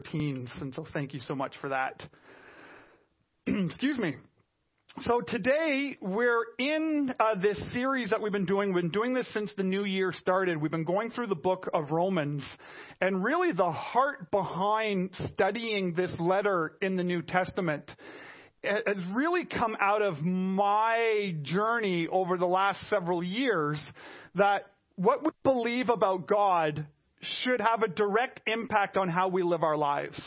teens, and so thank you so much for that. Excuse me. So today we're in uh, this series that we've been doing. We've been doing this since the new year started. We've been going through the book of Romans, and really the heart behind studying this letter in the New Testament has really come out of my journey over the last several years that what we believe about God should have a direct impact on how we live our lives.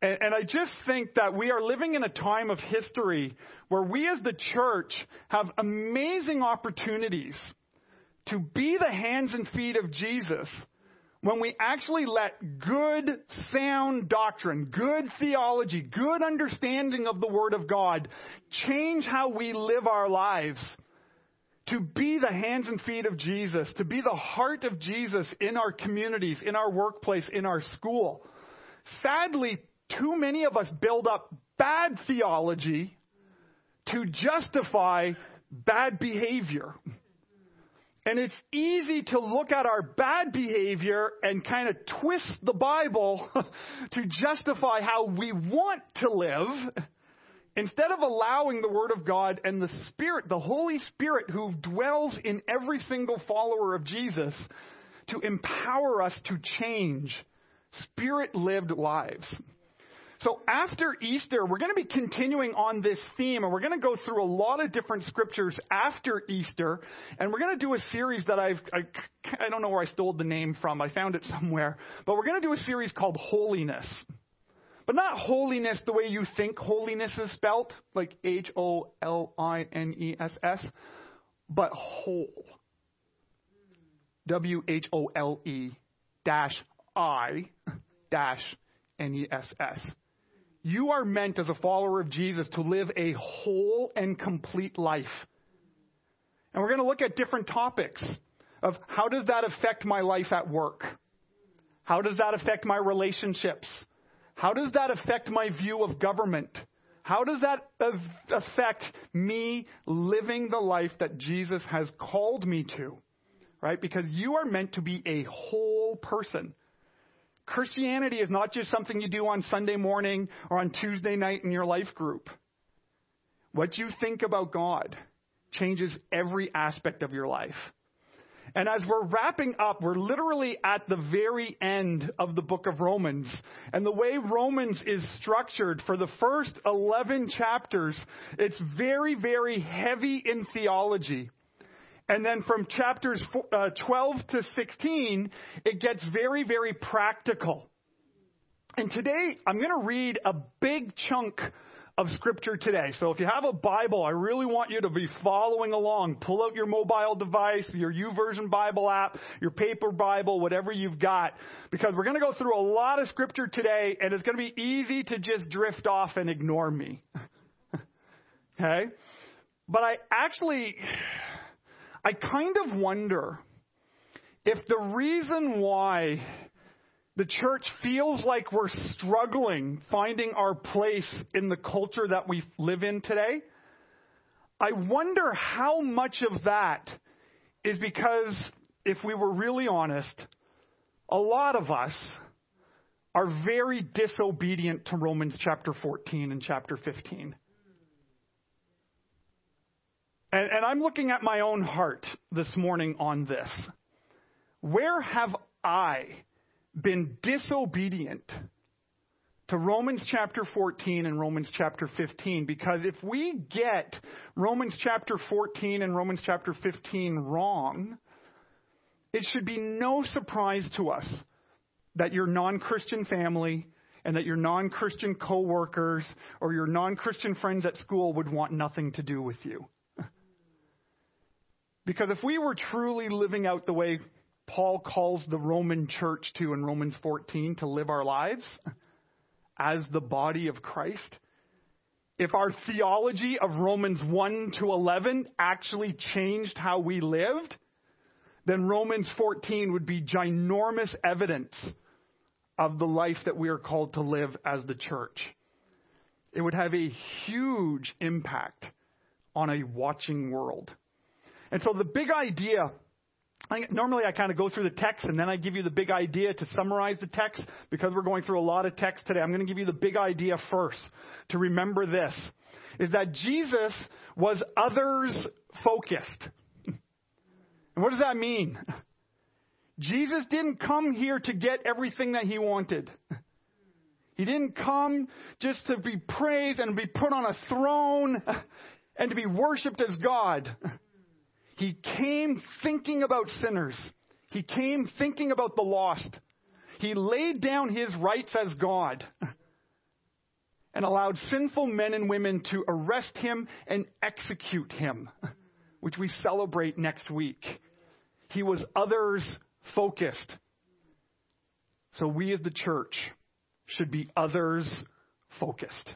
And, and, I just think that we are living in a time of history where we as the church have amazing opportunities to be the hands and feet of Jesus when we actually let good, sound doctrine, good theology, good understanding of the Word of God change how we live our lives to be the hands and feet of Jesus, to be the heart of Jesus in our communities, in our workplace, in our school. Sadly, too many of us build up bad theology to justify bad behavior. And it's easy to look at our bad behavior and kind of twist the Bible to justify how we want to live instead of allowing the Word of God and the Spirit, the Holy Spirit who dwells in every single follower of Jesus, to empower us to change Spirit lived lives. So after Easter, we're going to be continuing on this theme, and we're going to go through a lot of different scriptures after Easter, and we're going to do a series that I've, I, I don't know where I stole the name from. I found it somewhere. But we're going to do a series called Holiness. But not holiness the way you think holiness is spelt, like H O L I N E S S, but whole. W H O L E dash I dash N E S S. You are meant as a follower of Jesus to live a whole and complete life. And we're going to look at different topics of how does that affect my life at work? How does that affect my relationships? How does that affect my view of government? How does that affect me living the life that Jesus has called me to? Right? Because you are meant to be a whole person. Christianity is not just something you do on Sunday morning or on Tuesday night in your life group. What you think about God changes every aspect of your life. And as we're wrapping up, we're literally at the very end of the book of Romans. And the way Romans is structured for the first 11 chapters, it's very, very heavy in theology. And then from chapters uh, 12 to 16, it gets very, very practical. And today, I'm going to read a big chunk of scripture today. So if you have a Bible, I really want you to be following along. Pull out your mobile device, your YouVersion Bible app, your paper Bible, whatever you've got, because we're going to go through a lot of scripture today, and it's going to be easy to just drift off and ignore me. okay? But I actually, I kind of wonder if the reason why the church feels like we're struggling finding our place in the culture that we live in today, I wonder how much of that is because, if we were really honest, a lot of us are very disobedient to Romans chapter 14 and chapter 15. And, and I'm looking at my own heart this morning on this. Where have I been disobedient to Romans chapter 14 and Romans chapter 15? Because if we get Romans chapter 14 and Romans chapter 15 wrong, it should be no surprise to us that your non Christian family and that your non Christian coworkers or your non Christian friends at school would want nothing to do with you. Because if we were truly living out the way Paul calls the Roman church to in Romans 14 to live our lives as the body of Christ, if our theology of Romans 1 to 11 actually changed how we lived, then Romans 14 would be ginormous evidence of the life that we are called to live as the church. It would have a huge impact on a watching world. And so the big idea I, normally I kind of go through the text and then I give you the big idea to summarize the text. Because we're going through a lot of text today, I'm going to give you the big idea first to remember this is that Jesus was others focused. And what does that mean? Jesus didn't come here to get everything that he wanted. He didn't come just to be praised and be put on a throne and to be worshiped as God. He came thinking about sinners. He came thinking about the lost. He laid down his rights as God and allowed sinful men and women to arrest him and execute him, which we celebrate next week. He was others focused. So we as the church should be others focused.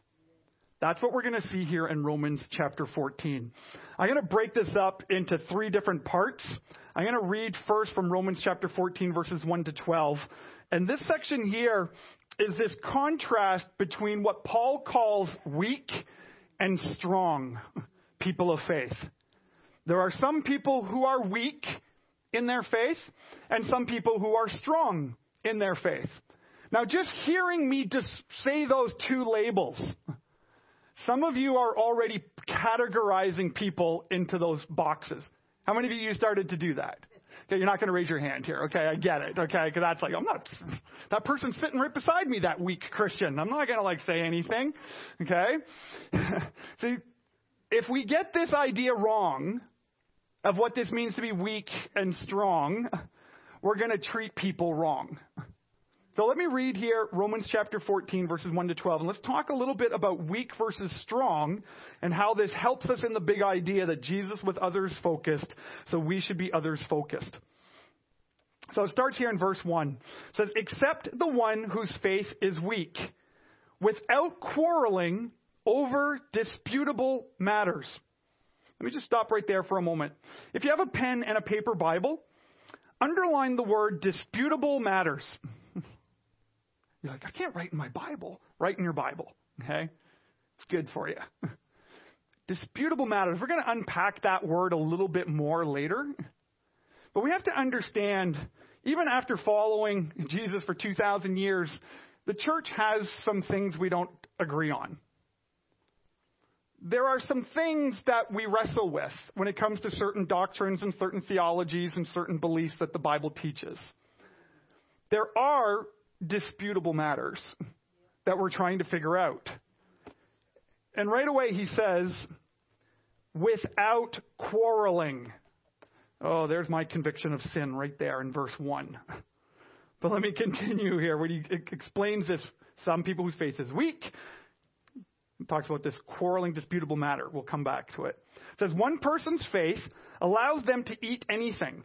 That's what we're going to see here in Romans chapter 14. I'm going to break this up into three different parts. I'm going to read first from Romans chapter 14, verses 1 to 12. And this section here is this contrast between what Paul calls weak and strong people of faith. There are some people who are weak in their faith and some people who are strong in their faith. Now, just hearing me just say those two labels, some of you are already categorizing people into those boxes. How many of you started to do that? Okay, you're not going to raise your hand here. Okay, I get it. Okay, because that's like I'm not. That person's sitting right beside me. That weak Christian. I'm not going to like say anything. Okay. See, if we get this idea wrong of what this means to be weak and strong, we're going to treat people wrong. So let me read here Romans chapter 14, verses 1 to 12, and let's talk a little bit about weak versus strong and how this helps us in the big idea that Jesus was others focused, so we should be others focused. So it starts here in verse 1. It says, Except the one whose faith is weak, without quarreling over disputable matters. Let me just stop right there for a moment. If you have a pen and a paper Bible, underline the word disputable matters. You're like, I can't write in my Bible. Write in your Bible, okay? It's good for you. Disputable matters. We're going to unpack that word a little bit more later. But we have to understand, even after following Jesus for 2,000 years, the church has some things we don't agree on. There are some things that we wrestle with when it comes to certain doctrines and certain theologies and certain beliefs that the Bible teaches. There are disputable matters that we're trying to figure out. And right away he says, without quarreling. Oh, there's my conviction of sin right there in verse 1. But let me continue here when he explains this. Some people whose faith is weak. Talks about this quarreling, disputable matter. We'll come back to it. It says, one person's faith allows them to eat anything.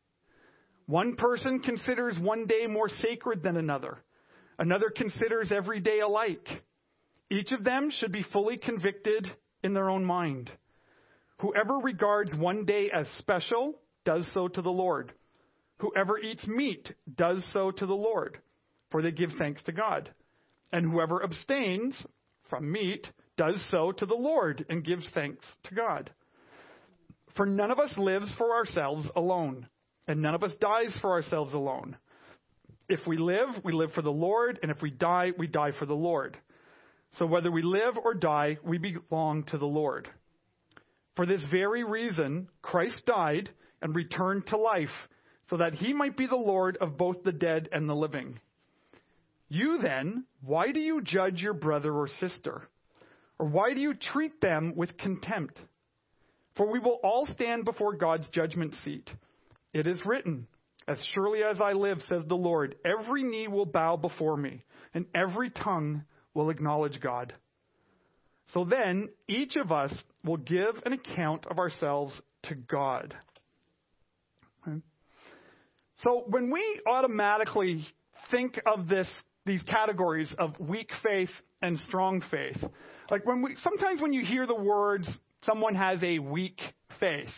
One person considers one day more sacred than another. Another considers every day alike. Each of them should be fully convicted in their own mind. Whoever regards one day as special does so to the Lord. Whoever eats meat does so to the Lord, for they give thanks to God. And whoever abstains from meat does so to the Lord and gives thanks to God. For none of us lives for ourselves alone and none of us dies for ourselves alone. If we live, we live for the Lord, and if we die, we die for the Lord. So whether we live or die, we belong to the Lord. For this very reason, Christ died and returned to life, so that he might be the Lord of both the dead and the living. You then, why do you judge your brother or sister? Or why do you treat them with contempt? For we will all stand before God's judgment seat. It is written, As surely as I live, says the Lord, every knee will bow before me, and every tongue will acknowledge God. So then, each of us will give an account of ourselves to God. So when we automatically think of this, these categories of weak faith and strong faith, like when we, sometimes when you hear the words, someone has a weak faith,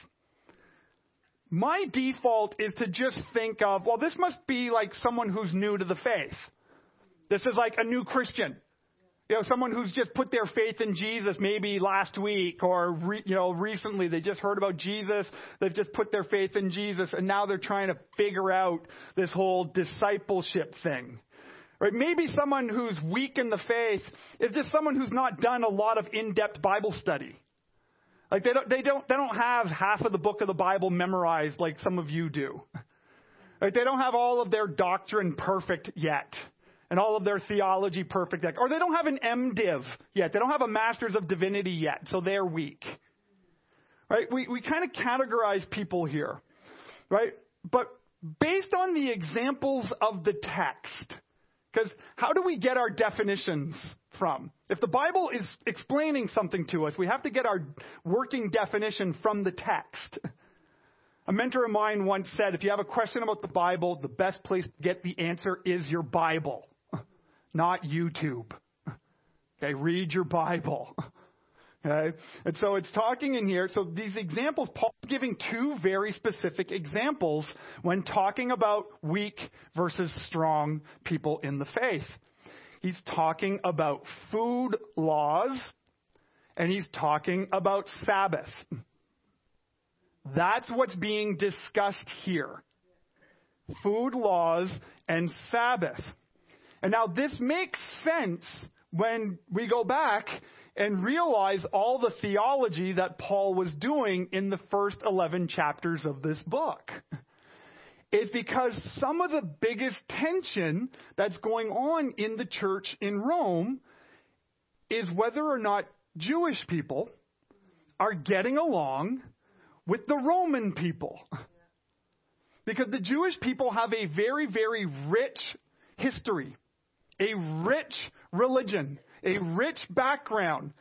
my default is to just think of, well, this must be like someone who's new to the faith. This is like a new Christian. You know, someone who's just put their faith in Jesus maybe last week or, re, you know, recently they just heard about Jesus. They've just put their faith in Jesus and now they're trying to figure out this whole discipleship thing. Right? Maybe someone who's weak in the faith is just someone who's not done a lot of in-depth Bible study. Like they don't, they don't, they don't have half of the book of the Bible memorized like some of you do. Right? They don't have all of their doctrine perfect yet and all of their theology perfect yet. Or they don't have an MDiv yet. They don't have a Master's of Divinity yet, so they're weak. Right? We, we kind of categorize people here. Right? But based on the examples of the text, because how do we get our definitions from? If the Bible is explaining something to us, we have to get our working definition from the text. A mentor of mine once said, if you have a question about the Bible, the best place to get the answer is your Bible, not YouTube. Okay, read your Bible. Okay? And so it's talking in here. So these examples, Paul's giving two very specific examples when talking about weak versus strong people in the faith. He's talking about food laws and he's talking about Sabbath. That's what's being discussed here. Food laws and Sabbath. And now this makes sense when we go back and realize all the theology that Paul was doing in the first 11 chapters of this book. It's because some of the biggest tension that's going on in the church in Rome is whether or not Jewish people are getting along with the Roman people. Because the Jewish people have a very, very rich history, a rich religion, a rich background,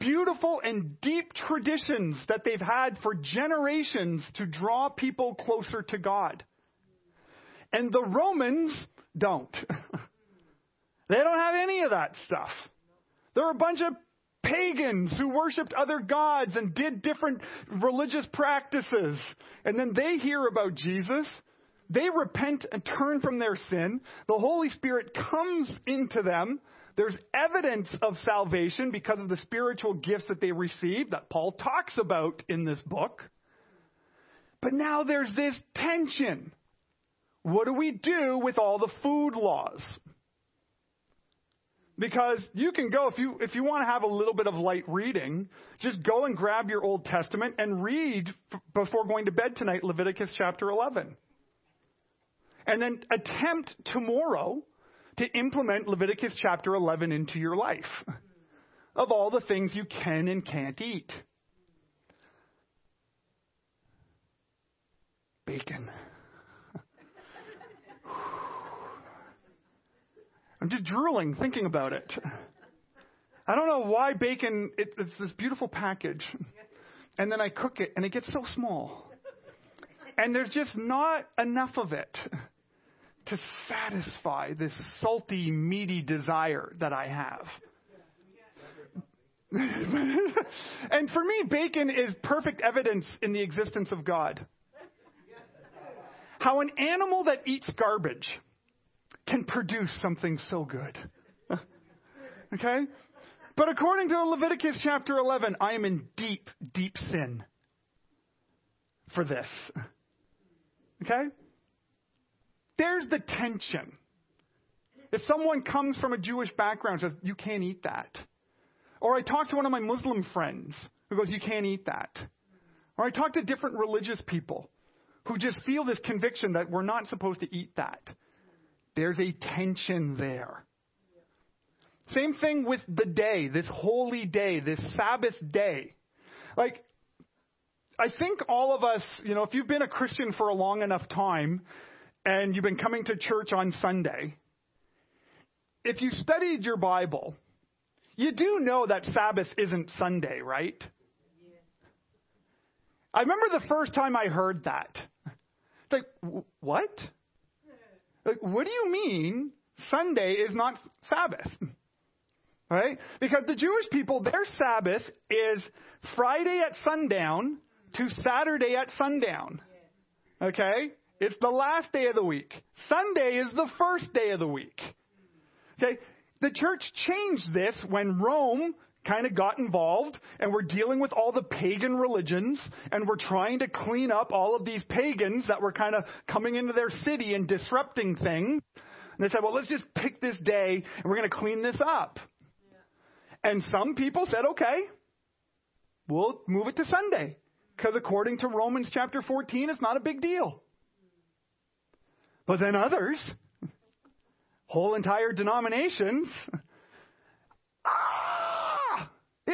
beautiful and deep traditions that they've had for generations to draw people closer to God. And the Romans don't. they don't have any of that stuff. They're a bunch of pagans who worshiped other gods and did different religious practices. And then they hear about Jesus. They repent and turn from their sin. The Holy Spirit comes into them. There's evidence of salvation because of the spiritual gifts that they receive that Paul talks about in this book. But now there's this tension. What do we do with all the food laws? Because you can go, if you, if you want to have a little bit of light reading, just go and grab your Old Testament and read f- before going to bed tonight Leviticus chapter 11. And then attempt tomorrow to implement Leviticus chapter 11 into your life of all the things you can and can't eat. Bacon. I'm just drooling thinking about it. I don't know why bacon, it, it's this beautiful package. And then I cook it and it gets so small. And there's just not enough of it to satisfy this salty, meaty desire that I have. and for me, bacon is perfect evidence in the existence of God. How an animal that eats garbage can produce something so good. okay? But according to Leviticus chapter 11, I am in deep, deep sin for this. Okay? There's the tension. If someone comes from a Jewish background says, you can't eat that. Or I talk to one of my Muslim friends who goes, you can't eat that. Or I talk to different religious people who just feel this conviction that we're not supposed to eat that. There's a tension there. Same thing with the day, this holy day, this Sabbath day. Like, I think all of us, you know, if you've been a Christian for a long enough time and you've been coming to church on Sunday, if you studied your Bible, you do know that Sabbath isn't Sunday, right? I remember the first time I heard that. It's like, what? Like, what do you mean Sunday is not Sabbath? Right? Because the Jewish people, their Sabbath is Friday at sundown to Saturday at sundown. Okay? It's the last day of the week. Sunday is the first day of the week. Okay? The church changed this when Rome kind of got involved and we're dealing with all the pagan religions and we're trying to clean up all of these pagans that were kind of coming into their city and disrupting things. And they said, well, let's just pick this day and we're going to clean this up. Yeah. And some people said, okay, we'll move it to Sunday. Because according to Romans chapter 14, it's not a big deal. But then others, whole entire denominations,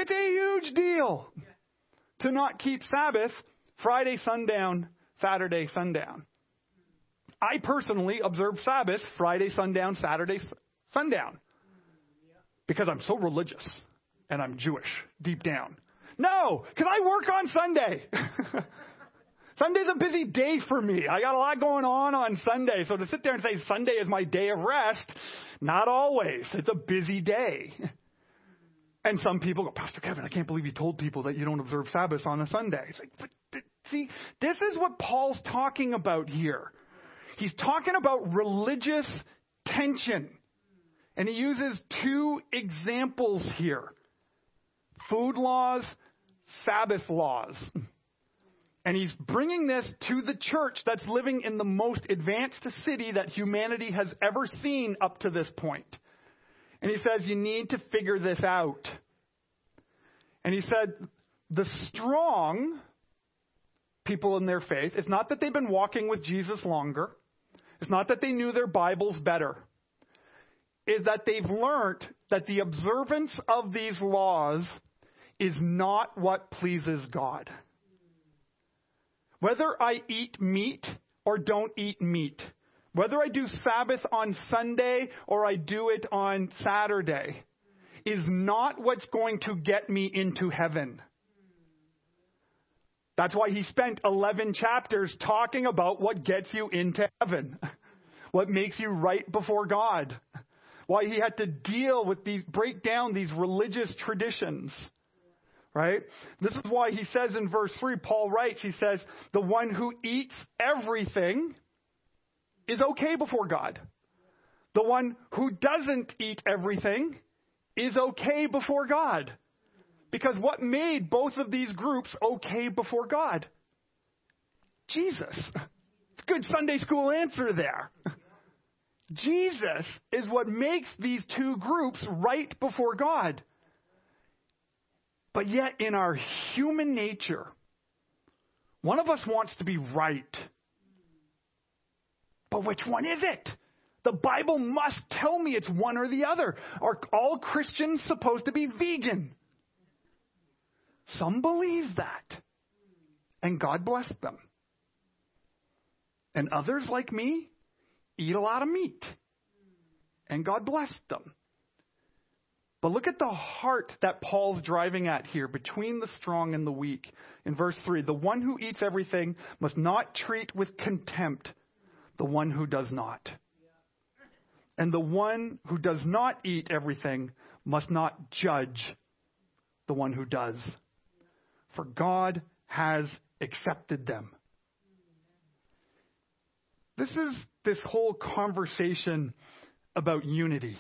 it's a huge deal to not keep Sabbath Friday sundown, Saturday sundown. I personally observe Sabbath Friday sundown, Saturday sundown because I'm so religious and I'm Jewish deep down. No, because I work on Sunday. Sunday's a busy day for me. I got a lot going on on Sunday. So to sit there and say Sunday is my day of rest, not always. It's a busy day. And some people go, Pastor Kevin, I can't believe you told people that you don't observe Sabbath on a Sunday. It's like, but, see, this is what Paul's talking about here. He's talking about religious tension. And he uses two examples here food laws, Sabbath laws. And he's bringing this to the church that's living in the most advanced city that humanity has ever seen up to this point. And he says, You need to figure this out. And he said, The strong people in their faith, it's not that they've been walking with Jesus longer, it's not that they knew their Bibles better, is that they've learned that the observance of these laws is not what pleases God. Whether I eat meat or don't eat meat, whether I do Sabbath on Sunday or I do it on Saturday, is not what's going to get me into heaven. That's why he spent 11 chapters talking about what gets you into heaven, what makes you right before God, why he had to deal with these, break down these religious traditions. Right? This is why he says in verse 3, Paul writes, he says, the one who eats everything is okay before God. The one who doesn't eat everything is okay before God. Because what made both of these groups okay before God? Jesus. Good Sunday school answer there. Jesus is what makes these two groups right before God. But yet, in our human nature, one of us wants to be right. But which one is it? The Bible must tell me it's one or the other. Are all Christians supposed to be vegan? Some believe that. And God bless them. And others, like me, eat a lot of meat. And God bless them. But look at the heart that Paul's driving at here between the strong and the weak. In verse 3, the one who eats everything must not treat with contempt the one who does not. And the one who does not eat everything must not judge the one who does. For God has accepted them. This is this whole conversation about unity.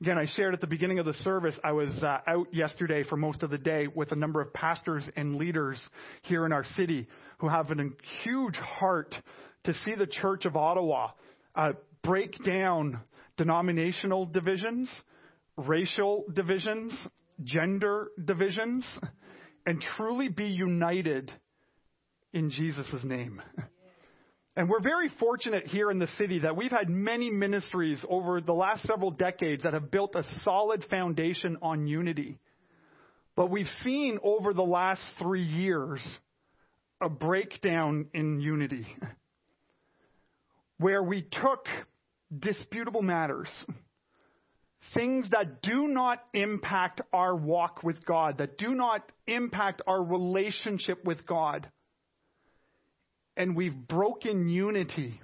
Again, I shared at the beginning of the service, I was uh, out yesterday for most of the day with a number of pastors and leaders here in our city who have a huge heart to see the Church of Ottawa uh, break down denominational divisions, racial divisions, gender divisions, and truly be united in Jesus' name. And we're very fortunate here in the city that we've had many ministries over the last several decades that have built a solid foundation on unity. But we've seen over the last three years a breakdown in unity where we took disputable matters, things that do not impact our walk with God, that do not impact our relationship with God, and we've broken unity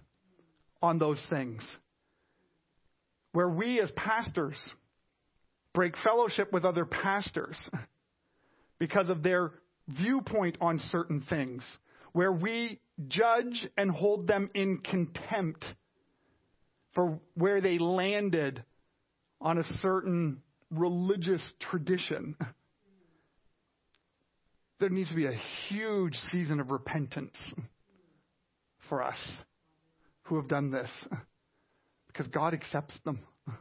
on those things. Where we as pastors break fellowship with other pastors because of their viewpoint on certain things, where we judge and hold them in contempt for where they landed on a certain religious tradition. There needs to be a huge season of repentance for us who have done this because God accepts them.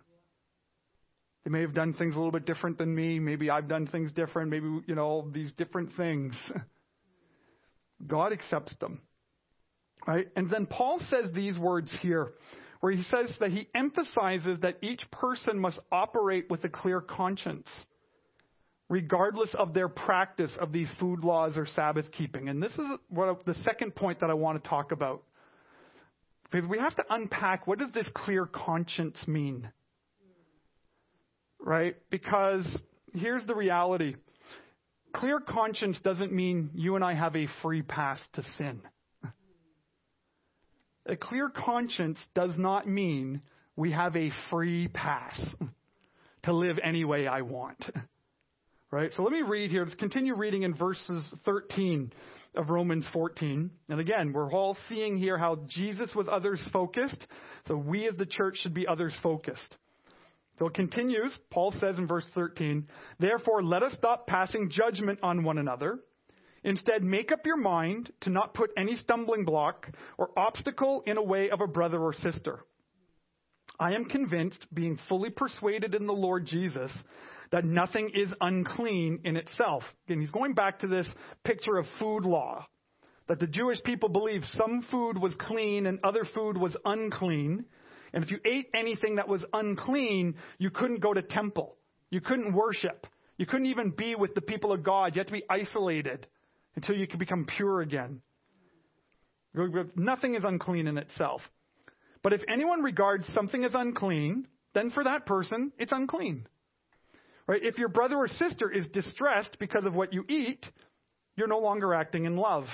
They may have done things a little bit different than me. Maybe I've done things different. Maybe, you know, these different things. God accepts them. Right? And then Paul says these words here, where he says that he emphasizes that each person must operate with a clear conscience, regardless of their practice of these food laws or Sabbath keeping. And this is what the second point that I want to talk about. Because we have to unpack what does this clear conscience mean? Right? Because here's the reality. Clear conscience doesn't mean you and I have a free pass to sin. A clear conscience does not mean we have a free pass to live any way I want. Right? So let me read here. Let's continue reading in verses 13 of Romans 14. And again, we're all seeing here how Jesus was others focused. So we as the church should be others focused. So it continues. Paul says in verse 13, Therefore, let us stop passing judgment on one another. Instead, make up your mind to not put any stumbling block or obstacle in a way of a brother or sister. I am convinced, being fully persuaded in the Lord Jesus, that nothing is unclean in itself. Again, he's going back to this picture of food law. That the Jewish people believed some food was clean and other food was unclean. And if you ate anything that was unclean, you couldn't go to temple. You couldn't worship. You couldn't even be with the people of God. You had to be isolated until you could become pure again. Nothing is unclean in itself. But if anyone regards something as unclean, then for that person, it's unclean. Right? If your brother or sister is distressed because of what you eat, you're no longer acting in love.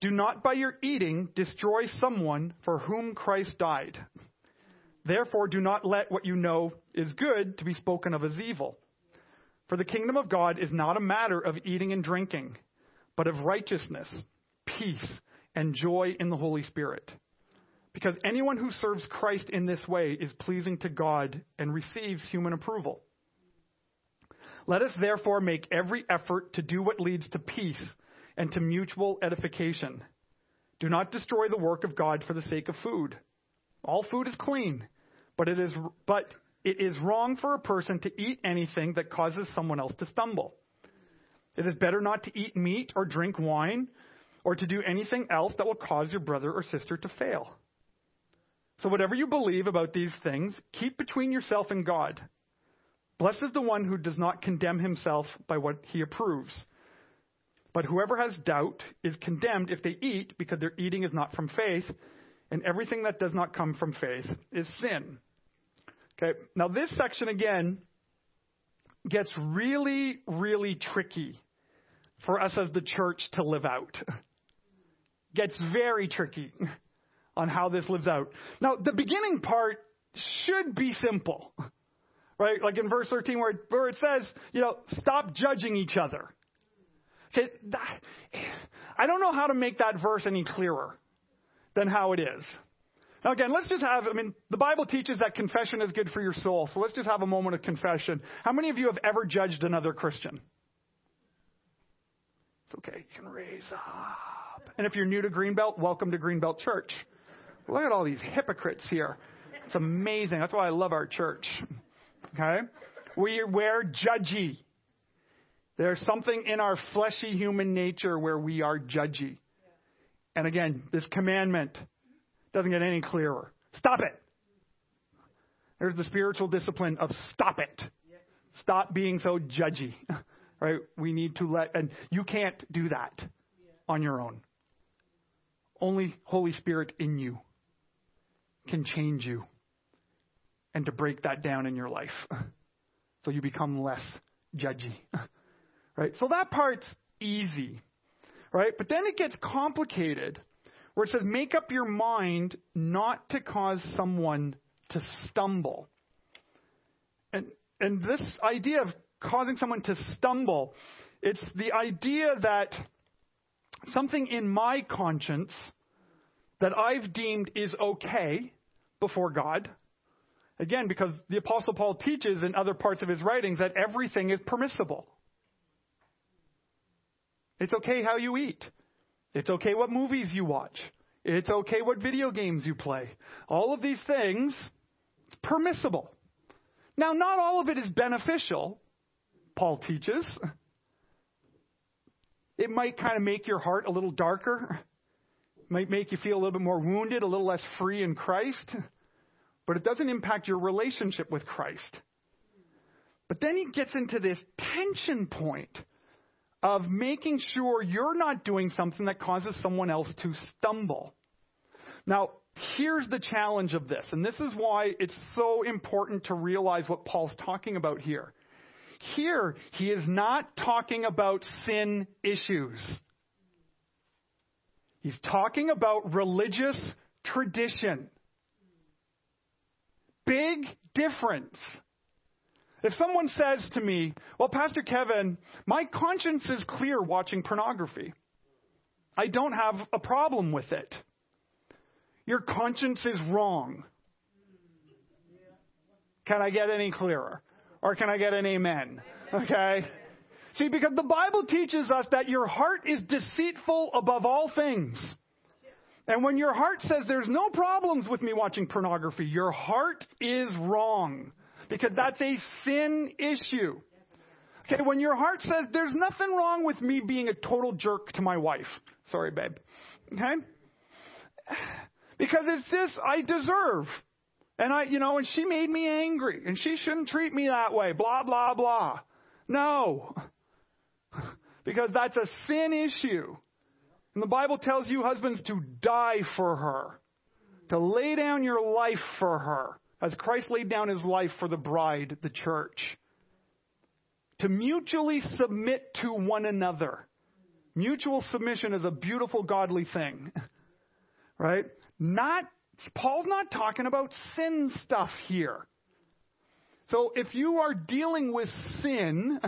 Do not by your eating destroy someone for whom Christ died. Therefore, do not let what you know is good to be spoken of as evil. For the kingdom of God is not a matter of eating and drinking, but of righteousness, peace, and joy in the Holy Spirit. Because anyone who serves Christ in this way is pleasing to God and receives human approval. Let us therefore make every effort to do what leads to peace and to mutual edification. Do not destroy the work of God for the sake of food. All food is clean, but it is, but it is wrong for a person to eat anything that causes someone else to stumble. It is better not to eat meat or drink wine or to do anything else that will cause your brother or sister to fail. So, whatever you believe about these things, keep between yourself and God. Blessed is the one who does not condemn himself by what he approves. But whoever has doubt is condemned if they eat, because their eating is not from faith, and everything that does not come from faith is sin. Okay, now this section again gets really, really tricky for us as the church to live out. Gets very tricky on how this lives out. Now, the beginning part should be simple, right? Like in verse 13 where it, where it says, you know, stop judging each other. That, I don't know how to make that verse any clearer than how it is. Now, again, let's just have, I mean, the Bible teaches that confession is good for your soul, so let's just have a moment of confession. How many of you have ever judged another Christian? It's okay, you can raise up. And if you're new to Greenbelt, welcome to Greenbelt Church. Look at all these hypocrites here. It's amazing. That's why I love our church. Okay? We, we're judgy. There's something in our fleshy human nature where we are judgy. And again, this commandment doesn't get any clearer. Stop it. There's the spiritual discipline of stop it. Stop being so judgy. Right? We need to let, and you can't do that on your own. Only Holy Spirit in you can change you and to break that down in your life so you become less judgy. Right? So that part's easy. right? But then it gets complicated where it says, make up your mind not to cause someone to stumble. And, and this idea of causing someone to stumble, it's the idea that something in my conscience that I've deemed is okay before God. Again, because the Apostle Paul teaches in other parts of his writings that everything is permissible. It's okay how you eat. It's okay what movies you watch. It's okay what video games you play. All of these things, it's permissible. Now, not all of it is beneficial, Paul teaches. It might kind of make your heart a little darker, it might make you feel a little bit more wounded, a little less free in Christ, but it doesn't impact your relationship with Christ. But then he gets into this tension point of making sure you're not doing something that causes someone else to stumble. Now, here's the challenge of this, and this is why it's so important to realize what Paul's talking about here. Here, he is not talking about sin issues. He's talking about religious tradition. Big difference. If someone says to me, Well, Pastor Kevin, my conscience is clear watching pornography, I don't have a problem with it. Your conscience is wrong. Can I get any clearer? Or can I get an amen? Okay? See, because the Bible teaches us that your heart is deceitful above all things. And when your heart says there's no problems with me watching pornography, your heart is wrong. Because that's a sin issue. Okay, when your heart says there's nothing wrong with me being a total jerk to my wife. Sorry, babe. Okay? Because it's this I deserve. And I, you know, and she made me angry, and she shouldn't treat me that way, blah, blah, blah. No. Because that's a sin issue. And the Bible tells you, husbands, to die for her, to lay down your life for her, as Christ laid down his life for the bride, the church. To mutually submit to one another. Mutual submission is a beautiful, godly thing. Right? Not Paul's not talking about sin stuff here. So if you are dealing with sin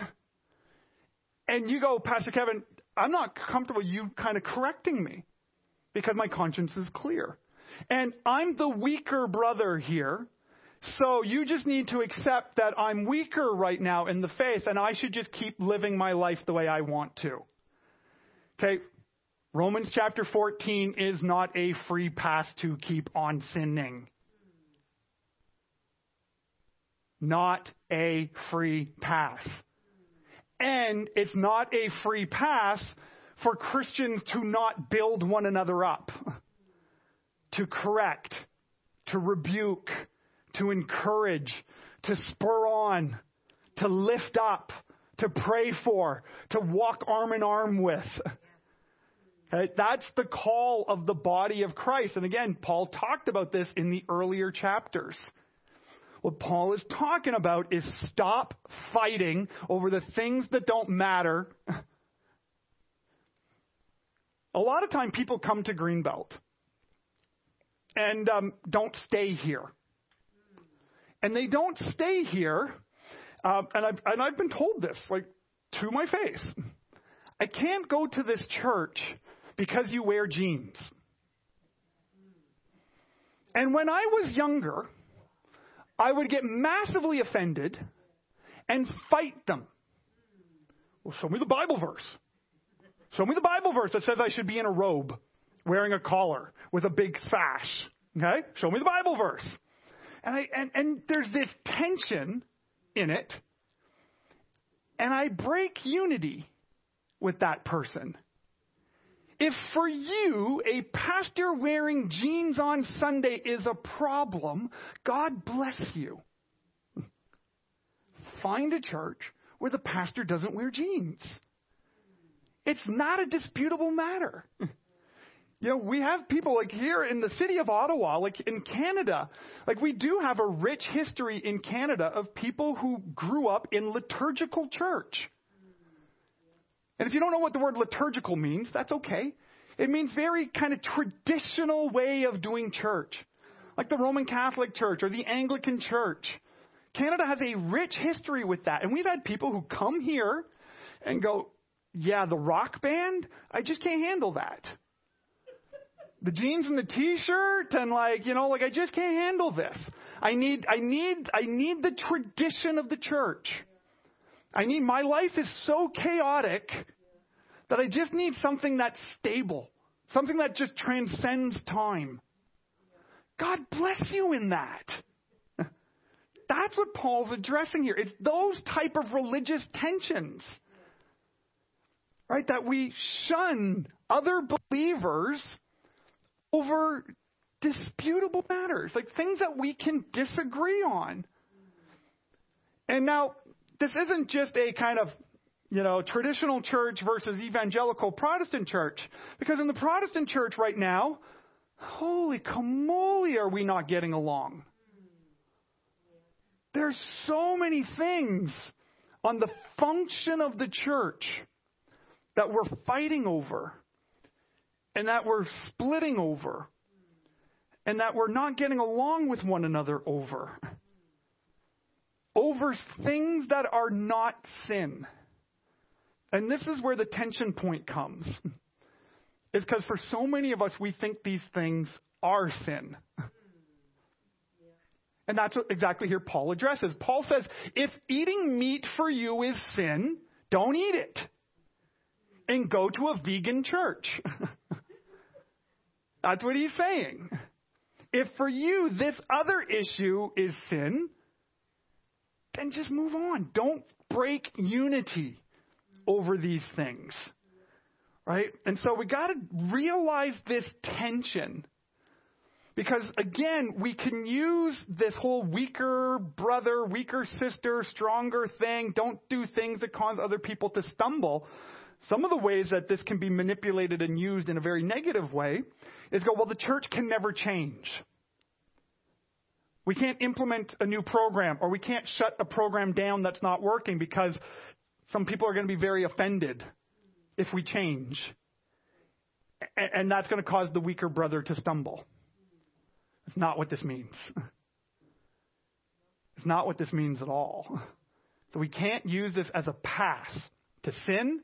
and you go, Pastor Kevin, I'm not comfortable you kind of correcting me because my conscience is clear. And I'm the weaker brother here. So you just need to accept that I'm weaker right now in the faith and I should just keep living my life the way I want to. Okay, Romans chapter 14 is not a free pass to keep on sinning. Not a free pass. And it's not a free pass for Christians to not build one another up, to correct, to rebuke, to encourage, to spur on, to lift up, to pray for, to walk arm in arm with. That's the call of the body of Christ. And again, Paul talked about this in the earlier chapters. What Paul is talking about is stop fighting over the things that don't matter. A lot of time people come to Greenbelt and um, don't stay here. And they don't stay here, uh, and, I've, and I've been told this, like, to my face. I can't go to this church because you wear jeans. And when I was younger, I would get massively offended and fight them. Well, show me the Bible verse. Show me the Bible verse that says I should be in a robe, wearing a collar, with a big sash. Okay? Show me the Bible verse. And, I, and, and there's this tension in it. And I break unity with that person if for you a pastor wearing jeans on Sunday is a problem, God bless you. Find a church where the pastor doesn't wear jeans. It's not a disputable matter. You know, we have people like here in the city of Ottawa, like in Canada, like we do have a rich history in Canada of people who grew up in liturgical church. And if you don't know what the word liturgical means, that's okay. It means very kind of traditional way of doing church, like the Roman Catholic Church or the Anglican Church. Canada has a rich history with that. And we've had people who come here and go, yeah, the rock band, I just can't handle that. The jeans and the t-shirt and like, you know, like I just can't handle this. I need I need I need the tradition of the church. I need my life is so chaotic that I just need something that's stable, something that just transcends time. God bless you in that. That's what Paul's addressing here. It's those type of religious tensions. Right? That we shun other believers over disputable matters, like things that we can disagree on. And now, this isn't just a kind of, you know, traditional church versus evangelical Protestant church. Because in the Protestant church right now, holy camoli, are we not getting along? There's so many things on the function of the church that we're fighting over and that we're splitting over and that we're not getting along with one another over. Over things that are not sin. And this is where the tension point comes. Is because for so many of us, we think these things are sin. And that's exactly here Paul addresses. Paul says, if eating meat for you is sin, don't eat it. And go to a vegan church. that's what he's saying. If for you this other issue is sin, then just move on. Don't break unity over these things. Right? And so we got to realize this tension. Because again, we can use this whole weaker brother, weaker sister, stronger thing, don't do things that cause other people to stumble. Some of the ways that this can be manipulated and used in a very negative way is go, well, the church can never change. We can't implement a new program or we can't shut a program down that's not working because some people are going to be very offended if we change. And that's going to cause the weaker brother to stumble. It's not what this means. It's not what this means at all. So we can't use this as a pass to sin.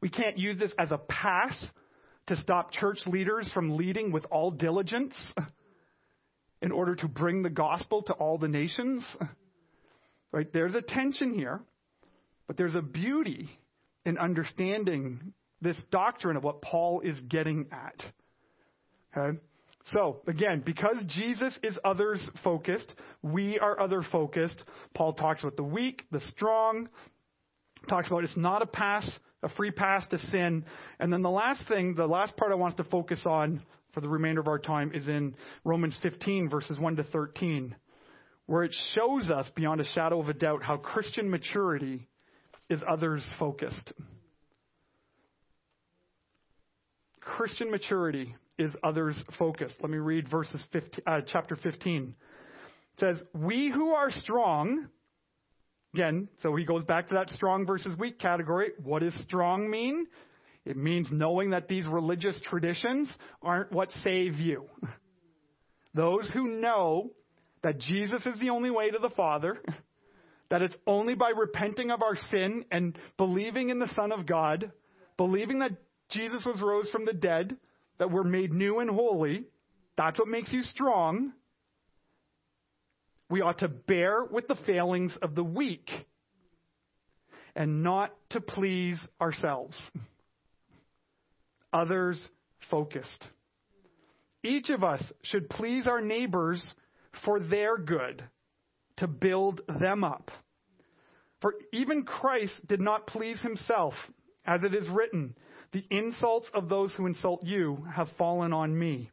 We can't use this as a pass to stop church leaders from leading with all diligence in order to bring the gospel to all the nations. Right? There's a tension here, but there's a beauty in understanding this doctrine of what Paul is getting at. Okay? So, again, because Jesus is others focused, we are other focused. Paul talks about the weak, the strong, talks about it's not a pass, a free pass to sin. And then the last thing, the last part I want us to focus on for the remainder of our time is in Romans 15, verses 1 to 13, where it shows us beyond a shadow of a doubt how Christian maturity is others focused. Christian maturity is others focused. Let me read verses 15, uh, chapter 15. It says, We who are strong, again, so he goes back to that strong versus weak category. What does strong mean? It means knowing that these religious traditions aren't what save you. Those who know that Jesus is the only way to the Father, that it's only by repenting of our sin and believing in the Son of God, believing that Jesus was rose from the dead, that we're made new and holy, that's what makes you strong. We ought to bear with the failings of the weak and not to please ourselves others focused. Each of us should please our neighbors for their good, to build them up. For even Christ did not please himself, as it is written, The insults of those who insult you have fallen on me.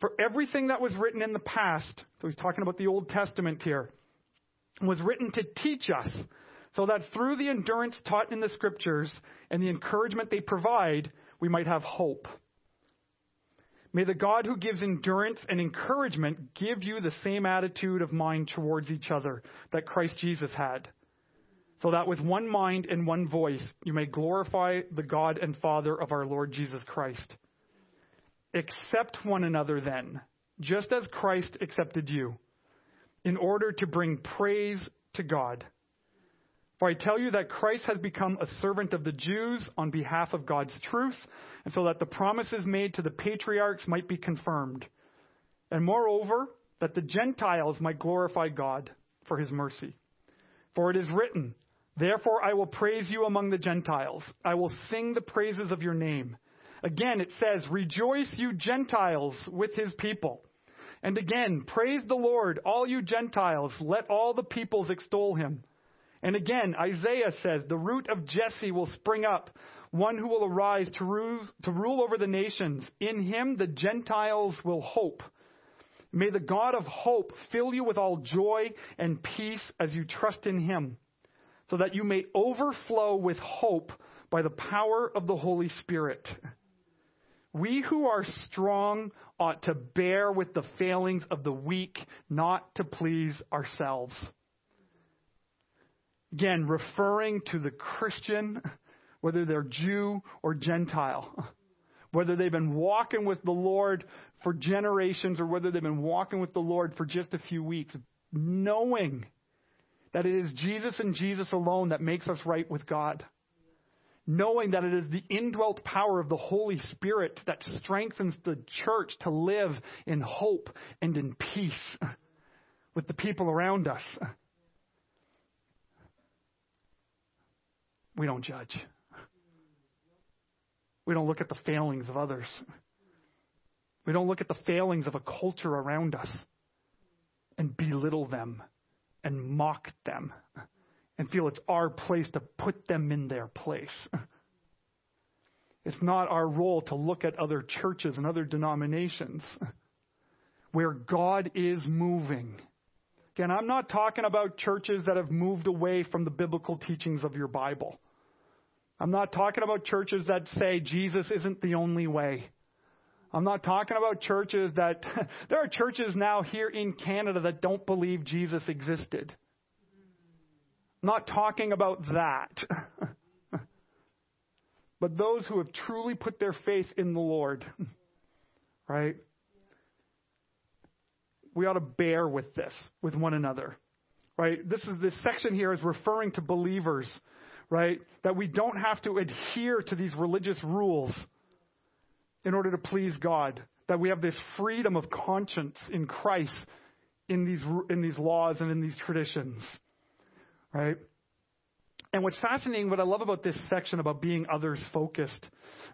For everything that was written in the past, so he's talking about the Old Testament here, was written to teach us, so that through the endurance taught in the Scriptures and the encouragement they provide, we might have hope. May the God who gives endurance and encouragement give you the same attitude of mind towards each other that Christ Jesus had. so that with one mind and one voice you may glorify the God and Father of our Lord Jesus Christ. Accept one another then, just as Christ accepted you, in order to bring praise to God. For I tell you that Christ has become a servant of the Jews on behalf of God's truth, and so that the promises made to the patriarchs might be confirmed. And moreover, that the Gentiles might glorify God for his mercy. For it is written, Therefore I will praise you among the Gentiles. I will sing the praises of your name. Again, it says, Rejoice, you Gentiles, with his people. And again, praise the Lord, all you Gentiles. Let all the peoples extol him. And again, Isaiah says, The root of Jesse will spring up, one who will arise to rule, to rule over the nations. In him the Gentiles will hope. May the God of hope fill you with all joy and peace as you trust in him so that you may overflow with hope by the power of the Holy Spirit. We who are strong ought to bear with the failings of the weak, not to please ourselves. Again, referring to the Christian, whether they're Jew or Gentile, whether they've been walking with the Lord for generations or whether they've been walking with the Lord for just a few weeks, knowing that it is Jesus and Jesus alone that makes us right with God. Knowing that it is the indwelt power of the Holy Spirit that strengthens the church to live in hope and in peace with the people around us. We don't judge. We don't look at the failings of others. We don't look at the failings of a culture around us and belittle them and mock them and feel it's our place to put them in their place. It's not our role to look at other churches and other denominations where God is moving. Again, I'm not talking about churches that have moved away from the biblical teachings of your Bible. I'm not talking about churches that say Jesus isn't the only way. I'm not talking about churches that, there are churches now here in Canada that don't believe Jesus existed. Not talking about that. but those who have truly put their faith in the Lord, right? We ought to bear with this, with one another, right? This is, this section here is referring to believers, right? That we don't have to adhere to these religious rules in order to please God. That we have this freedom of conscience in Christ in these, in these laws and in these traditions. Right? And what's fascinating, what I love about this section about being others focused,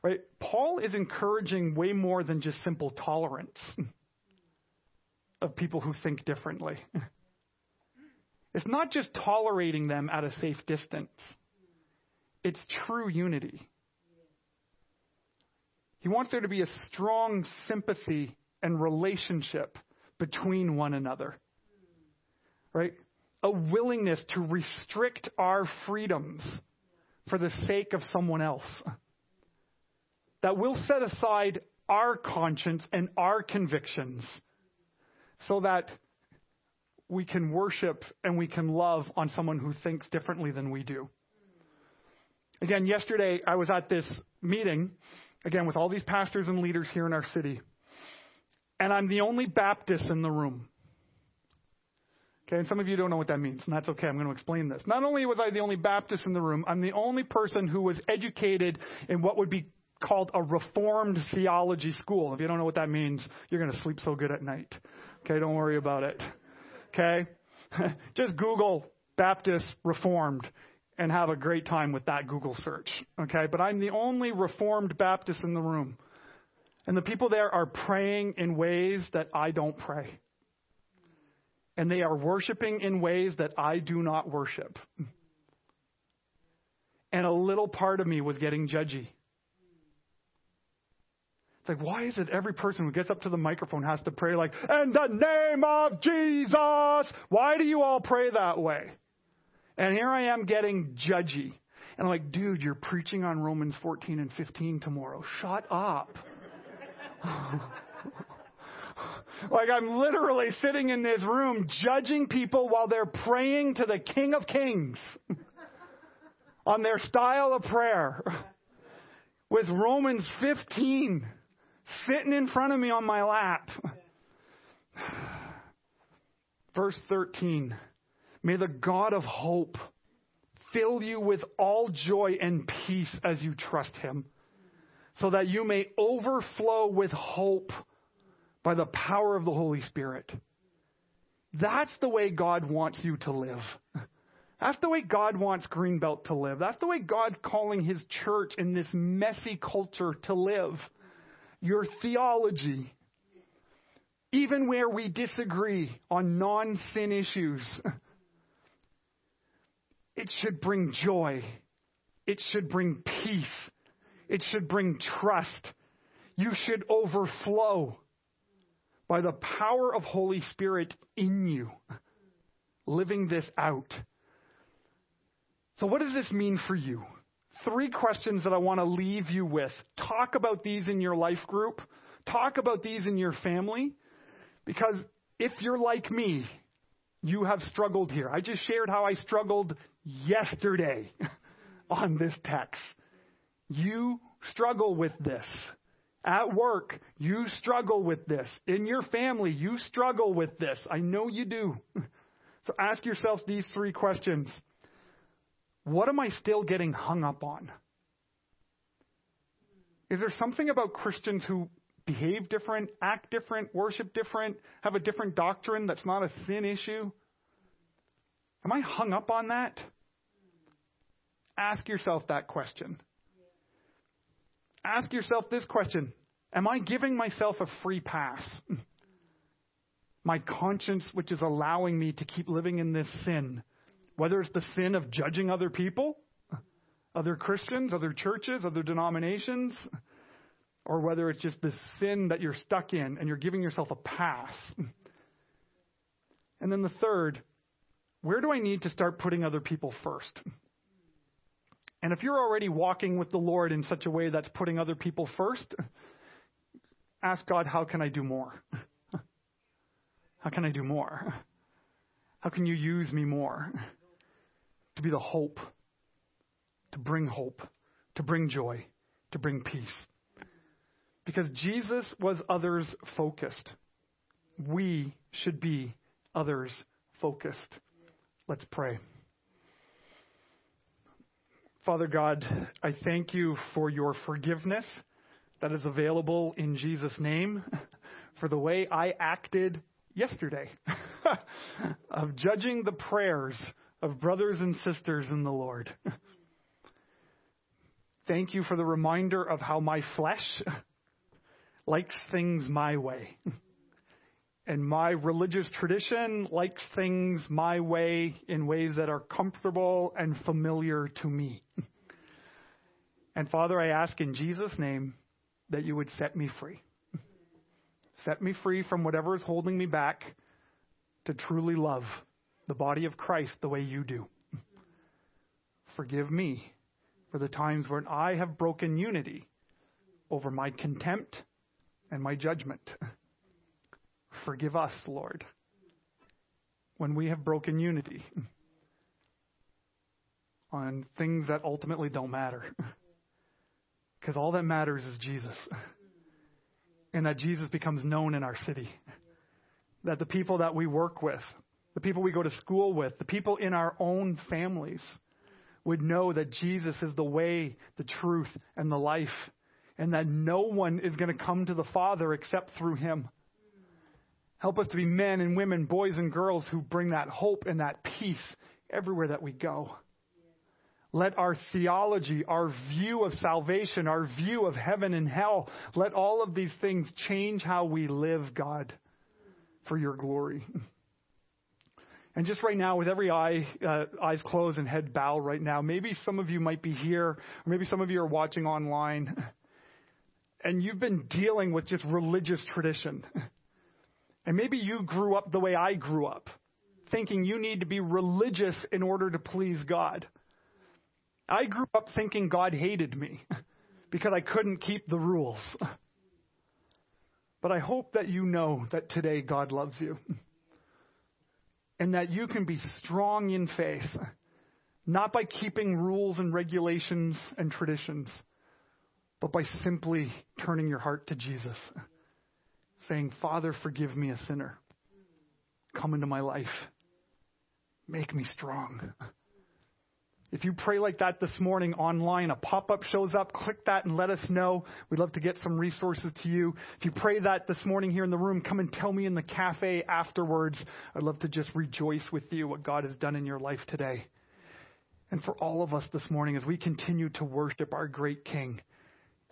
right? Paul is encouraging way more than just simple tolerance of people who think differently. It's not just tolerating them at a safe distance, it's true unity. He wants there to be a strong sympathy and relationship between one another. Right? A willingness to restrict our freedoms for the sake of someone else. That we'll set aside our conscience and our convictions so that we can worship and we can love on someone who thinks differently than we do. Again, yesterday I was at this meeting again, with all these pastors and leaders here in our city. And I'm the only Baptist in the room. Okay, and some of you don't know what that means, and that's okay. I'm going to explain this. Not only was I the only Baptist in the room, I'm the only person who was educated in what would be called a Reformed theology school. If you don't know what that means, you're going to sleep so good at night. Okay, don't worry about it. Okay? Just Google Baptist Reformed, and have a great time with that Google search. Okay? But I'm the only Reformed Baptist in the room. And the people there are praying in ways that I don't pray. And they are worshiping in ways that I do not worship. And a little part of me was getting judgy. It's like, why is it every person who gets up to the microphone has to pray like, in the name of Jesus? Why do you all pray that way? And here I am getting judgy. And I'm like, dude, you're preaching on Romans 14 and 15 tomorrow. Shut up. like I'm literally sitting in this room judging people while they're praying to the King of Kings. on their style of prayer with Romans 15 sitting in front of me on my lap. Verse 13 May the God of hope fill you with all joy and peace as you trust him, so that you may overflow with hope by the power of the Holy Spirit. That's the way God wants you to live. That's the way God wants Greenbelt to live. That's the way God's calling his church in this messy culture to live. Your theology, even where we disagree on non sin issues, it should bring joy. It should bring peace. It should bring trust. You should overflow by the power of Holy Spirit in you, living this out. So, what does this mean for you? Three questions that I want to leave you with. Talk about these in your life group. Talk about these in your family. Because if you're like me, you have struggled here. I just shared how I struggled yesterday on this text. You struggle with this. At work, you struggle with this. In your family, you struggle with this. I know you do. So ask yourself these three questions. What am I still getting hung up on? Is there something about Christians who behave different, act different, worship different, have a different doctrine that's not a sin issue? Am I hung up on that? Ask yourself that question. Ask yourself this question Am I giving myself a free pass? My conscience, which is allowing me to keep living in this sin, whether it's the sin of judging other people, other Christians, other churches, other denominations, or whether it's just the sin that you're stuck in and you're giving yourself a pass. And then the third, where do I need to start putting other people first? And if you're already walking with the Lord in such a way that's putting other people first, ask God, how can I do more? how can I do more? How can you use me more? To be the hope, to bring hope, to bring joy, to bring peace. Because Jesus was others focused. We should be others focused. Let's pray. Father God, I thank you for your forgiveness that is available in Jesus' name, for the way I acted yesterday, of judging the prayers of brothers and sisters in the Lord. Thank you for the reminder of how my flesh likes things my way. And my religious tradition likes things my way in ways that are comfortable and familiar to me. And Father, I ask in Jesus' name that you would set me free. Set me free from whatever is holding me back to truly love the body of Christ the way you do. Forgive me for the times when I have broken unity over my contempt and my judgment. Forgive us, Lord, when we have broken unity on things that ultimately don't matter. Because all that matters is Jesus. And that Jesus becomes known in our city. That the people that we work with, the people we go to school with, the people in our own families would know that Jesus is the way, the truth, and the life. And that no one is going to come to the Father except through Him. Help us to be men and women, boys and girls who bring that hope and that peace everywhere that we go. Let our theology, our view of salvation, our view of heaven and hell, let all of these things change how we live, God, for your glory. And just right now, with every eye, uh, eyes closed and head bowed right now, maybe some of you might be here, or maybe some of you are watching online, and you've been dealing with just religious tradition. And maybe you grew up the way I grew up, thinking you need to be religious in order to please God. I grew up thinking God hated me because I couldn't keep the rules. But I hope that you know that today God loves you and that you can be strong in faith, not by keeping rules and regulations and traditions, but by simply turning your heart to Jesus, saying, Father, forgive me a sinner. Come into my life. Make me strong. If you pray like that this morning online, a pop up shows up. Click that and let us know. We'd love to get some resources to you. If you pray that this morning here in the room, come and tell me in the cafe afterwards. I'd love to just rejoice with you what God has done in your life today. And for all of us this morning, as we continue to worship our great King,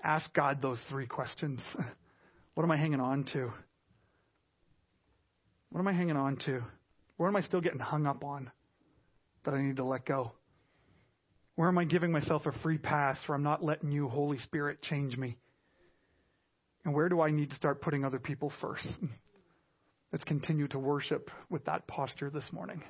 ask God those three questions. What am I hanging on to? What am I hanging on to? Where am I still getting hung up on that I need to let go? Where am I giving myself a free pass where I'm not letting you, Holy Spirit, change me? And where do I need to start putting other people first? Let's continue to worship with that posture this morning.